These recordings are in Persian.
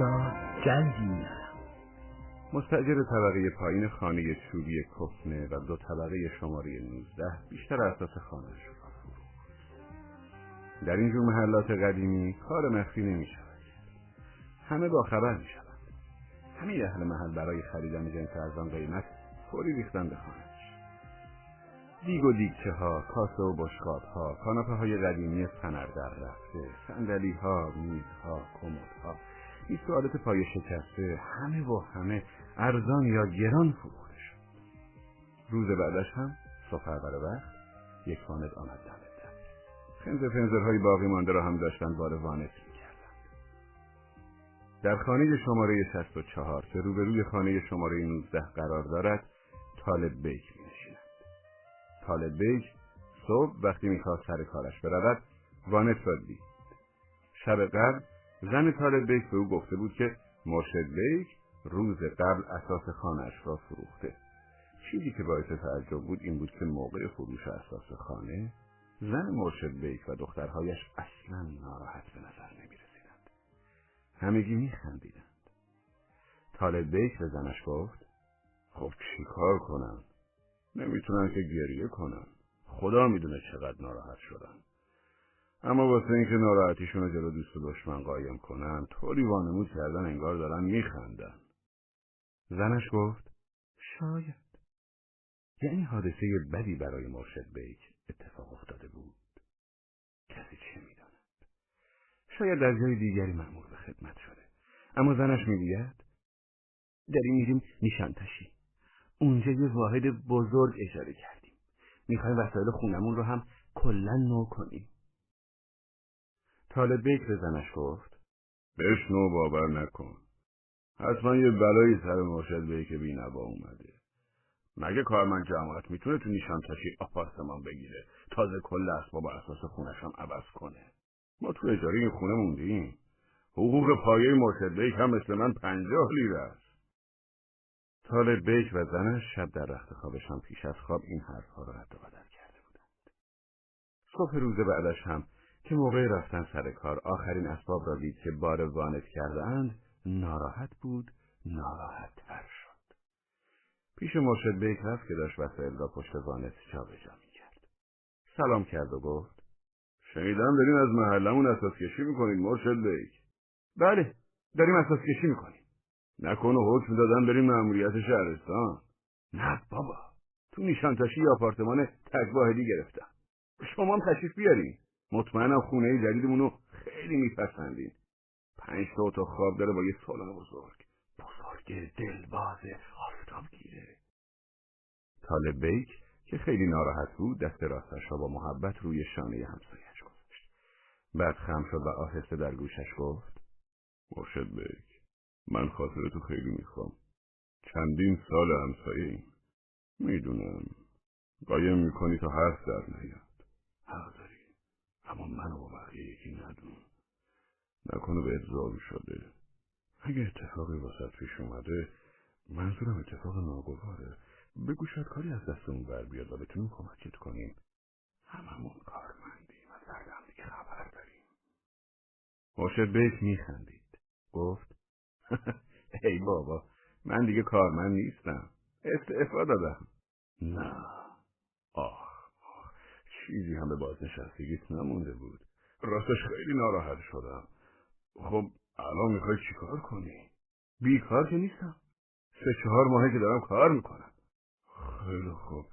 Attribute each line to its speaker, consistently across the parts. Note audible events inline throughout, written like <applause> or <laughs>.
Speaker 1: میارم
Speaker 2: مستجر طبقه پایین خانه چوبی کفنه و دو طبقه شماره 19 بیشتر اساس خانهش را. در اینجور محلات قدیمی کار مخفی نمی شود. همه با خبر می شود. همه اهل محل برای خریدن جنس ارزان قیمت فوری ریختن به خانهش. دیگ و دیگچه ها، کاسه و بشقاب ها، کاناپه های قدیمی فنر در رفته، سندلی ها، میز ها، کمد ها، این سوالت پای شکسته. همه و همه ارزان یا گران فروخته شد روز بعدش هم اول وقت یک وانت آمد دم در خنز فنزرهای باقی مانده را هم داشتن بار وانت می‌کردند در خانه شماره 64 که روبروی خانه شماره 19 قرار دارد طالب بیک مینشیند. طالب بیک صبح وقتی می‌خواست سر کارش برود وانت را دید. شب قبل زن طالب بیک به او گفته بود که مرشد بیک روز قبل اساس خانهاش را فروخته چیزی که باعث تعجب بود این بود که موقع فروش اساس خانه زن مرشد بیک و دخترهایش اصلا ناراحت به نظر نمی رسیدند. همگی می خندیدند. طالب بیک به زنش گفت خب چی کار کنم؟ نمی‌تونن که گریه کنم. خدا می‌دونه چقدر ناراحت شدن. اما واسه اینکه ناراحتیشون رو جلو دوست و دشمن قایم کنن طوری وانمود کردن انگار دارن میخندن. زنش گفت شاید. یعنی حادثه بدی برای مرشد بیک اتفاق افتاده بود. کسی چه می‌داند؟ شاید در جای دیگری مأمور به خدمت شده. اما زنش می‌گوید داریم میریم نیشانتشی. اونجا یه واحد بزرگ اجاره کردیم. می‌خوایم وسایل خونمون رو هم کلا نو کنیم. طالب بیک به زنش گفت بشنو باور نکن. حتما یه بلایی سر مرشد بیک بینوا اومده. مگه کارمند جماعت می‌تونه تو نیشانتاشی آپارتمان بگیره؟ تازه کل اسباب و اساس خونش هم عوض کنه. ما تو اجاره این خونه موندیم. حقوق پایه مرشد بیک هم مثل من پنجاه لیره است. طالب بیک و زنش شب در رخت خوابشان پیش از خواب این حرفها را رد و بدل کرده بودند. صبح روز بعدش هم که موقع رفتن سر کار آخرین اسباب را دید که بار وانت کرده اند ناراحت بود ناراحت تر شد. پیش مرشد بیک رفت که داشت وسایل را پشت وانت جابجا می‌کرد. سلام کرد و گفت شنیدم دارین از محلمون اساس کشی می‌کنید مرشد بیک. بله داریم اساس کشی می‌کنیم. نکنه حکم دادن بریم مأموریت شهرستان. نه بابا تو نیشانتاشی آپارتمان تک واحدی گرفتم. شما هم تشریف بیارین. مطمئنم خونه جدیدمونو خیلی میپسندین. پنج تا اتاق خواب داره با یه سالن بزرگ. بزرگ دلباز آفتاب گیره طالب بیک که خیلی ناراحت بود دست راستش را با محبت روی شانه همسایش گذاشت. بعد خم شد و آهسته در گوشش گفت مرشد بیک من خاطرتو خیلی می‌خوام. چندین سال همسایه این می‌دونم. قایم می‌کنی تا حرف در نیاد. اما من و بقیه یکی ندون. نکنه به زارو شده. اگه اتفاقی واسط پیش اومده منظورم اتفاق ناگواره. بگو شاید کاری از دستمون بر بیاد و بتونیم کمکت کنیم. هممون کارمندیم و سردم دیگه خبر داریم. مرشد بیک میخندید. گفت <laughs> ای بابا من دیگه کارمند نیستم. استعفا دادم. نه. آخ چیزی هم به بازنشستگیت نمونده بود. راستش خیلی ناراحت شدم. خب الان می‌خوای چیکار کنی؟ بیکار که نیستم. سه چهار ماهه که دارم کار می‌کنم. خیلی خوب.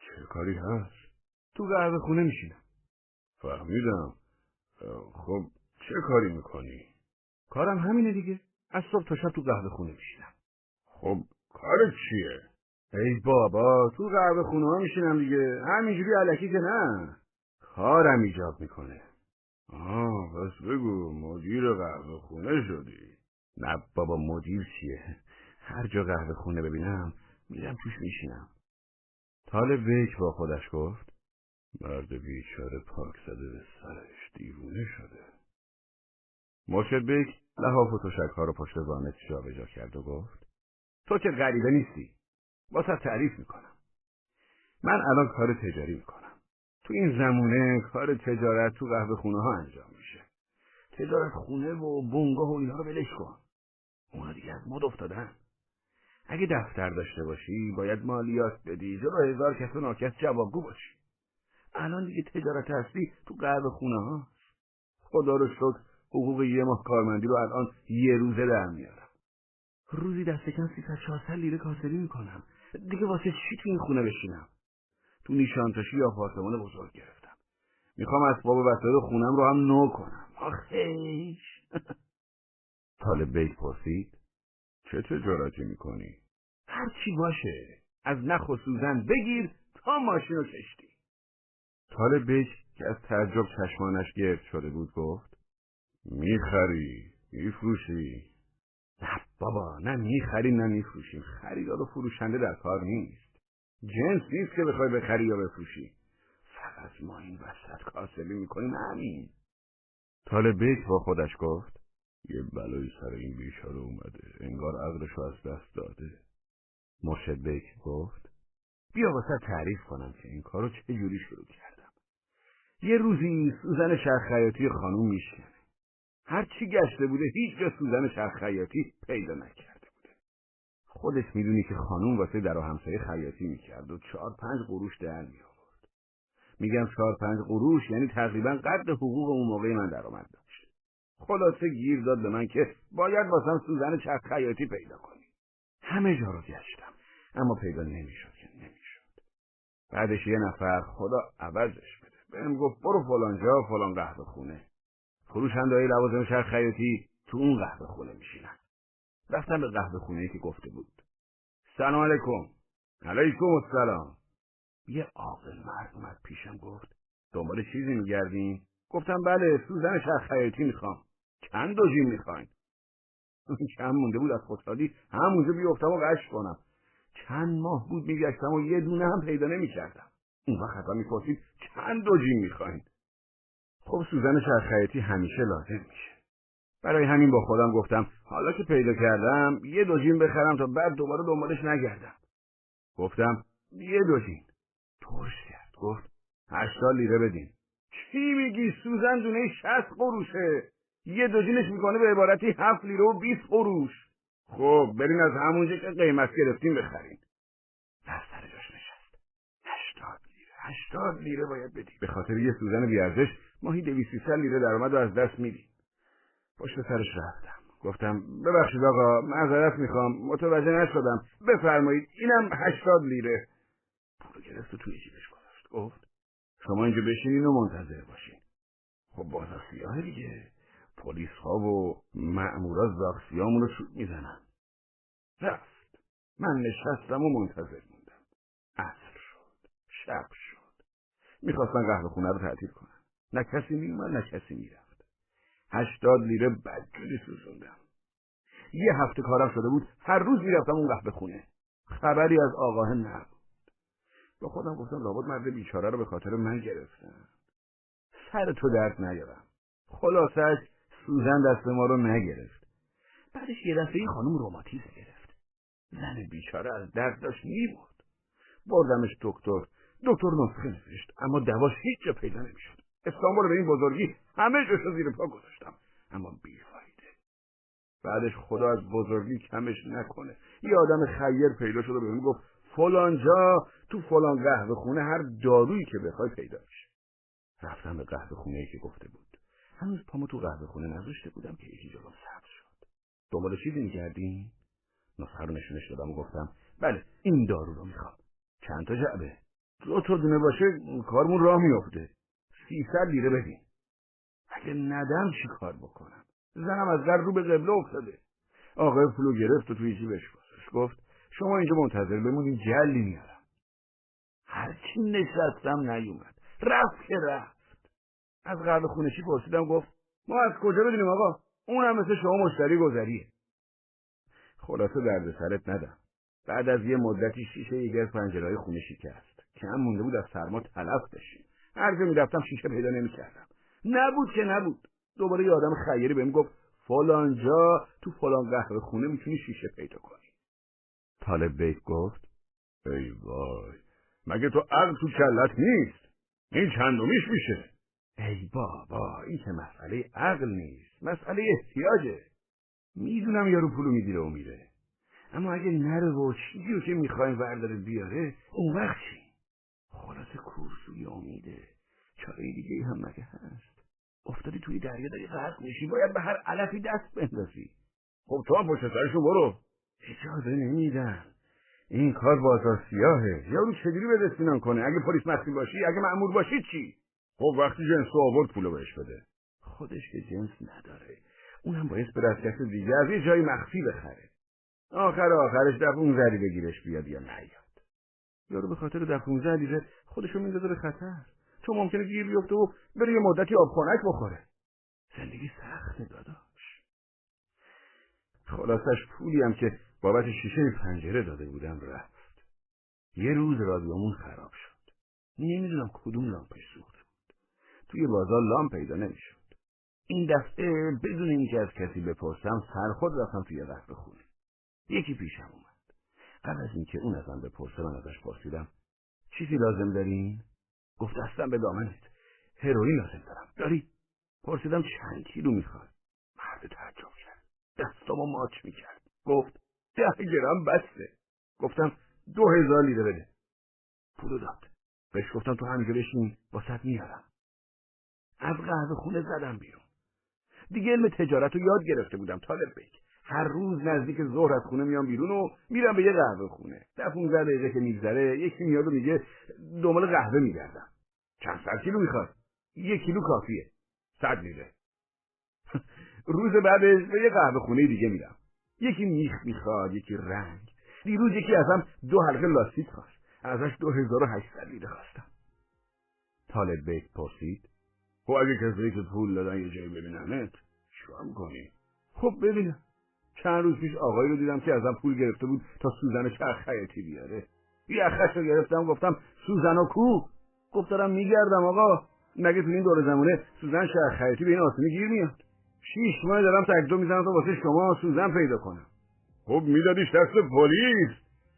Speaker 2: چه کاری هست؟ تو قهوه خونه میشینم. فهمیدم. خب چه کاری می‌کنی؟ کارم همینه دیگه. از صبح تا شب تو قهوه خونه میشینم. خب کار چیه؟ ای بابا تو قهوه خونه ها میشینم دیگه. همینجوری علکی که نه. کارم ایجاب می‌کنه. آه پس بگو مدیر قهوه خونه شدی. نه بابا مدیر چیه؟ هر جا قهوه خونه ببینم میرم توش میشینم. طالب بیک با خودش گفت مرد بیچاره پاک زده به سرش دیوونه شده. مرشد بیک لحاف و تشکها رو پشت وانت جابجا کرد و گفت تو که غریبه نیستی. واسه تعریف می‌کنم. من الان کار تجاری می‌کنم. تو این زمونه کار تجارت تو قهوه خونه ها انجام میشه. تجارت خونه و بنگاه و اینا رو ولش کن. اونا دیگه از مد افتادن. اگه دفتر داشته باشی باید مالیات بدی. جلو هزار کس و ناکس جوابگو باشی. الان دیگه تجارت اصلی تو قرب خونه ها خدا رو شکر حقوق یه ماه کارمندی رو الان یه روزه در میارم. روزی دست کم سیصد چهارصد لیره کاسبی می‌کنم. دیگه واسه چی تو این خونه بشینم؟ تو نیشانتاشی آپارتمان بزرگ گرفتم. می‌خوام اسباب وسایل خونم رو هم نو کنم. آخیش. <laughs> طالب بیت پرسید چه تجارتی می‌کنی؟ هرچی باشه. از نخ و سوزن بگیر تا ماشین و کشتی. طالب بیت که از تعجب چشمانش گرد شده بود گفت می‌خری میفروشی. نه بابا نه می‌خری نه میفروشیم خریدار و فروشنده در کار نیست. جنس نیست که بخوای بخری یا بفروشی. فقط ما این وسط کاسبی می‌کنیم همین. طالب بیت با خودش گفت یه بلایی سر این بیچاره اومده. انگار عقلشو از دست داده. مرشد بیک گفت بیا واسه تعریف کنم که این کارو چه جوری شروع کردم. یه روزی سوزن شرخیاتی خانوم میشکنه هر چی گشته بوده هیچ جا سوزن شرخیاتی پیدا نکرده بوده. خودت می‌دونی که خانوم واسه در و همسایه خیاطی می‌کرد و چهار پنج قروش در می آورد میگم چهار پنج قروش یعنی تقریبا قد حقوق اون موقع من درآمد داشت. خلاصه گیر داد به من که باید واسم سوزن چرخ خیاطی پیدا کنی. همه جا رو گشتم اما پیدا نمی‌شد که نمی‌شد. بعدش یه نفر خدا عوضش بده بهم گفت برو فلان جا فلان قهوه خونه. فروشندهای لوازم شرخ خیاطی تو اون قهوه خونه میشینن. رفتم به قهوه خونه که گفته بود. سلام علیکم. علیکم السلام. یه عاقل مرد اومد پیشم گفت دنبال چیزی میگردین گفتم بله سوزن شرخ خیاطی می‌خوام. چند دوجین می‌خواین؟ چند مونده بود از خوشحالی همونجا بیفتم و قش کنم. چند ماه بود میگشتم و یه دونه هم پیدا نمی‌کردم. اون وقت می‌پرسید چند دوجین می‌خواین؟ خب سوزن شرخیاتی همیشه لازم میشه. برای همین با خودم گفتم حالا که پیدا کردم یه دوجین بخرم تا بعد دوباره دنبالش نگردم. گفتم یه دوجین ترش کرد. گفت هشتاد لیره بدین. چی میگی؟ سوزن دونه شست قروشه یه دوجینش می‌کنه به عبارتی هفت لیره و بیست قروش خب برین از همونجا که قیمت گرفتیم بخرین. در سر جاش نشست. هشتاد لیره. هشتاد لیره باید بدی به خاطر یه سوزن بیارزش ماهی دویستی سر لیره درآمد و از دست میدیم. پشت سرش رفتم. گفتم ببخشید آقا معذرت می‌خوام. متوجه نشدم. بفرمایید اینم هشتاد لیره. پولو گرفت و توی جیبش گذاشت. گفت شما اینجا بشینین و منتظر باشین. خب بازار سیاه دیگه. پلیس ها و مأمورا زاخسیامون رو سود می‌زنن. رفت. من نشستم و منتظر موندم. عصر شد. شب شد. می‌خواستن قهوه خونه رو تعطیل کنن. نه کسی میومد نه کسی می‌رفت. هشتاد لیره بدجوری سوزوندم. یه هفته کارم شده بود هر روز می‌رفتم اون قهوه خونه. خبری از آقاه نبود. با خودم گفتم لابد مرد بیچاره رو به خاطر من گرفتن. سر تو درد نیارم. خلاصش سوزن دست ما رو نگرفت. بعدش یه دفعه خانم روماتیسم گرفت. زن بیچاره از درد داشت میمرد بردمش دکتر. دکتر نسخه نوشت اما دواش هیچ جا پیدا نمی‌شد. استانبول به این بزرگی همه جاشو زیر پا گذاشتم. اما بیفایده. بعدش خدا از بزرگی کمش نکنه. یه آدم خیر پیدا شد و بهم گفت فلان جا تو فلان قهوه خونه هر دارویی که بخوای پیدا میشه رفتم به قهوه خونه ای که گفته بود. هنوز پامو تو قهوه خونه نذاشته بودم که یکی جلوم سبز شد. دنبال چیزی می‌کردین نسخه رو نشونش دادم و گفتم بله این دارو رو می‌خوام. چند تا جعبه. دو تا دونه باشه کارمون راه میافته. سیصد لیره بدین. اگه ندم چی کار بکنم؟ زنم از در رو به قبله افتاده. آقای پولو گرفت و توی جیبش گذاشت. گفت شما اینجا منتظر بمونین جلی میارم. هرچی نشستم نیومد. رفت که رفت. از قبل خونشی پرسیدم گفت ما از کجا بدونیم آقا؟ اون هم مثل شما مشتری گذریه. خلاصه درد سرت ندم بعد از یه مدتی شیشه یکی از پنجرهای خونه شکست کم مونده بود از سرما تلف بشیم. هر جا می‌رفتم شیشه پیدا نمی‌کردم. نبود که نبود. دوباره یه آدم خیری بهم گفت فلان جا تو فلان قهوه خونه می‌تونی شیشه پیدا کنی. طالب بیت گفت ای وای مگه تو عقل تو کلت نیست؟ این چندمیش میشه. ای بابا این که مسئله عقل نیست مسئله احتیاجه. می‌دونم یارو پولو می‌گیره و میره. اما اگه نره و چیزی رو که می‌خوایم ورداره بیاره اون وقت چی؟ خلاص کورسوی امیده چاره دیگه هم مگه هست؟ افتادی توی دریا داری غرق میشی باید به هر علفی دست بندازی. خب تو هم پشت سرشو برو. اجازه نمیدن این کار بازار سیاهه. یارو چجوری به دستینان کنه؟ اگه پلیس مخفی باشی اگه مأمور باشی چی؟ خب وقتی جنس آورد پولو بهش بده. خودش که جنس نداره. اونم باید به دستکش دیگه از یه جایی مخفی بخره. آخر آخرش دفعه بگیرش بیاد یا نیاد یارو به خاطر دفعه لیره خودشو میندازه به خطر. تو ممکنه گیر بیفته و بره یه مدتی آبخانک بخوره. زندگی سخته داداش. خلاصش پولی هم که بابت شیشه پنجره داده بودم رفت. یه روز رادیومون خراب شد. نمی‌دونم کدوم لامپش سوخته بود. توی بازار لامپ پیدا نمی‌شد. این دفعه بدون اینکه از کسی بپرسم سرخود رفتم توی قهوه خونه. یکی پیشم اومد. قبل از اینکه اون ازم بپرسه من ازش پرسیدم چیزی لازم دارین گفت دستم به دامنت هروئین لازم دارم. داری؟ پرسیدم چند کیلو می‌خواد؟ مرد تعجب کرد. دستامو ماچ می‌کرد. گفت ده گرم بسته. گفتم دو هزار لیره بده. پولو داد. بهش گفتم تو همینجا بشین واسط میارم. از قهوه خونه زدم بیرون. دیگه علم تجارت رو یاد گرفته بودم. طالب بک هر روز نزدیک ظهر از خونه میام بیرون و میرم به یه قهوه خونه. ده 15 دقیقه که میگذره یکی میاد و میگه دنبال قهوه میگردم. چند صد کیلو می‌خواد؟ یک کیلو کافیه. صد لیره <laughs> روز بعدش به یه قهوه خونه دیگه میرم. یکی میخ می‌خواد یکی رنگ. دیروز یکی ازم دو حلقه لاستیک خواست. ازش دو هزار و هشتصد لیره خواستم. طالب بیت پرسید خب اگه کسی که پول دادن یه جایی ببینمت چیکار می‌کنی؟ خب ببینم. چند روز پیش آقایی رو دیدم که ازم پول گرفته بود تا سوزن چرخ حیاتی بیاره. یخش رو گرفتم گفتم سوزن و کو؟ گفت دارم میگردم آقا. مگه تو این دور زمونه سوزن چرخ حیاتی به این آسمی گیر میاد؟ شیش ماه دارم تکدو می‌زنم تا واسه شما سوزن پیدا کنم. خب میدادیش دست پلیس.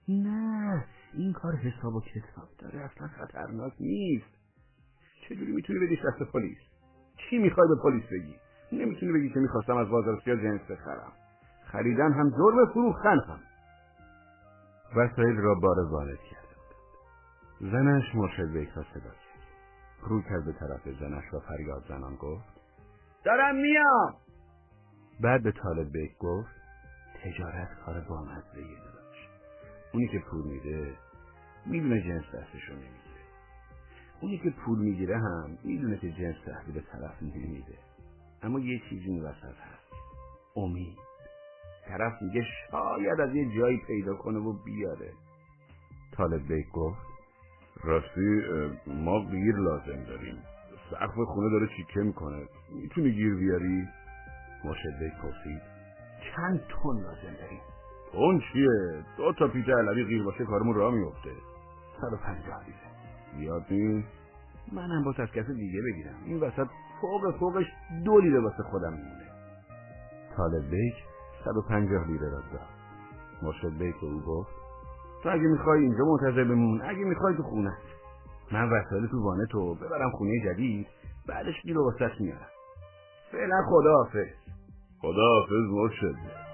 Speaker 2: نه این کار حساب و کتاب داره اصلا خطرناک نیست. چجوری می‌تونی بدیش دست پلیس؟ چی می‌خوای به پلیس بگی؟ نمی‌تونی بگی که می‌خواستم از بازار جنس بخرم. خریدن هم جرم فروختن هم. وسایل را بار وارد کرده بود زنش مرشد بیک را صدا کرد. رو کرد به طرف زنش و فریاد زنان گفت دارم میام. بعد به طالب بیک گفت تجارت کار بامزه داشت اونی که پول میده می‌دونه جنس دستشو نمی‌گیره. اونی که پول می‌گیره هم می‌دونه که جنس تحویل طرف نمیده. اما یه چیزی این وسط هست. امید. طرف میگه شاید از یه جایی پیدا کنه و بیاره. طالب بیک گفت راستی ما گیر لازم داریم. سقف خونه داره چیکه می‌کنه. می‌تونی گیر بیاری؟ مرشد بیک پرسید. چند تون لازم داریم؟ تون چیه؟ دو تا پیت علوی غیر باشه کارمون راه میفته سر و پنجاه لیره زیاد نیست منم با از کسی دیگه بگیرم. این وسط فوق فوقش دو لیره واسه خودم میمونه. طالب بیک صد و پنجاه لیره را داد مرشد بیک او گفت تو اگه می‌خوای اینجا منتظر بمون اگه می‌خوای تو خونه. من وسایل تو وانه تو ببرم خونه جدید بعدش گیر و میارم فعلا خداحافظ. خداحافظ مرشد.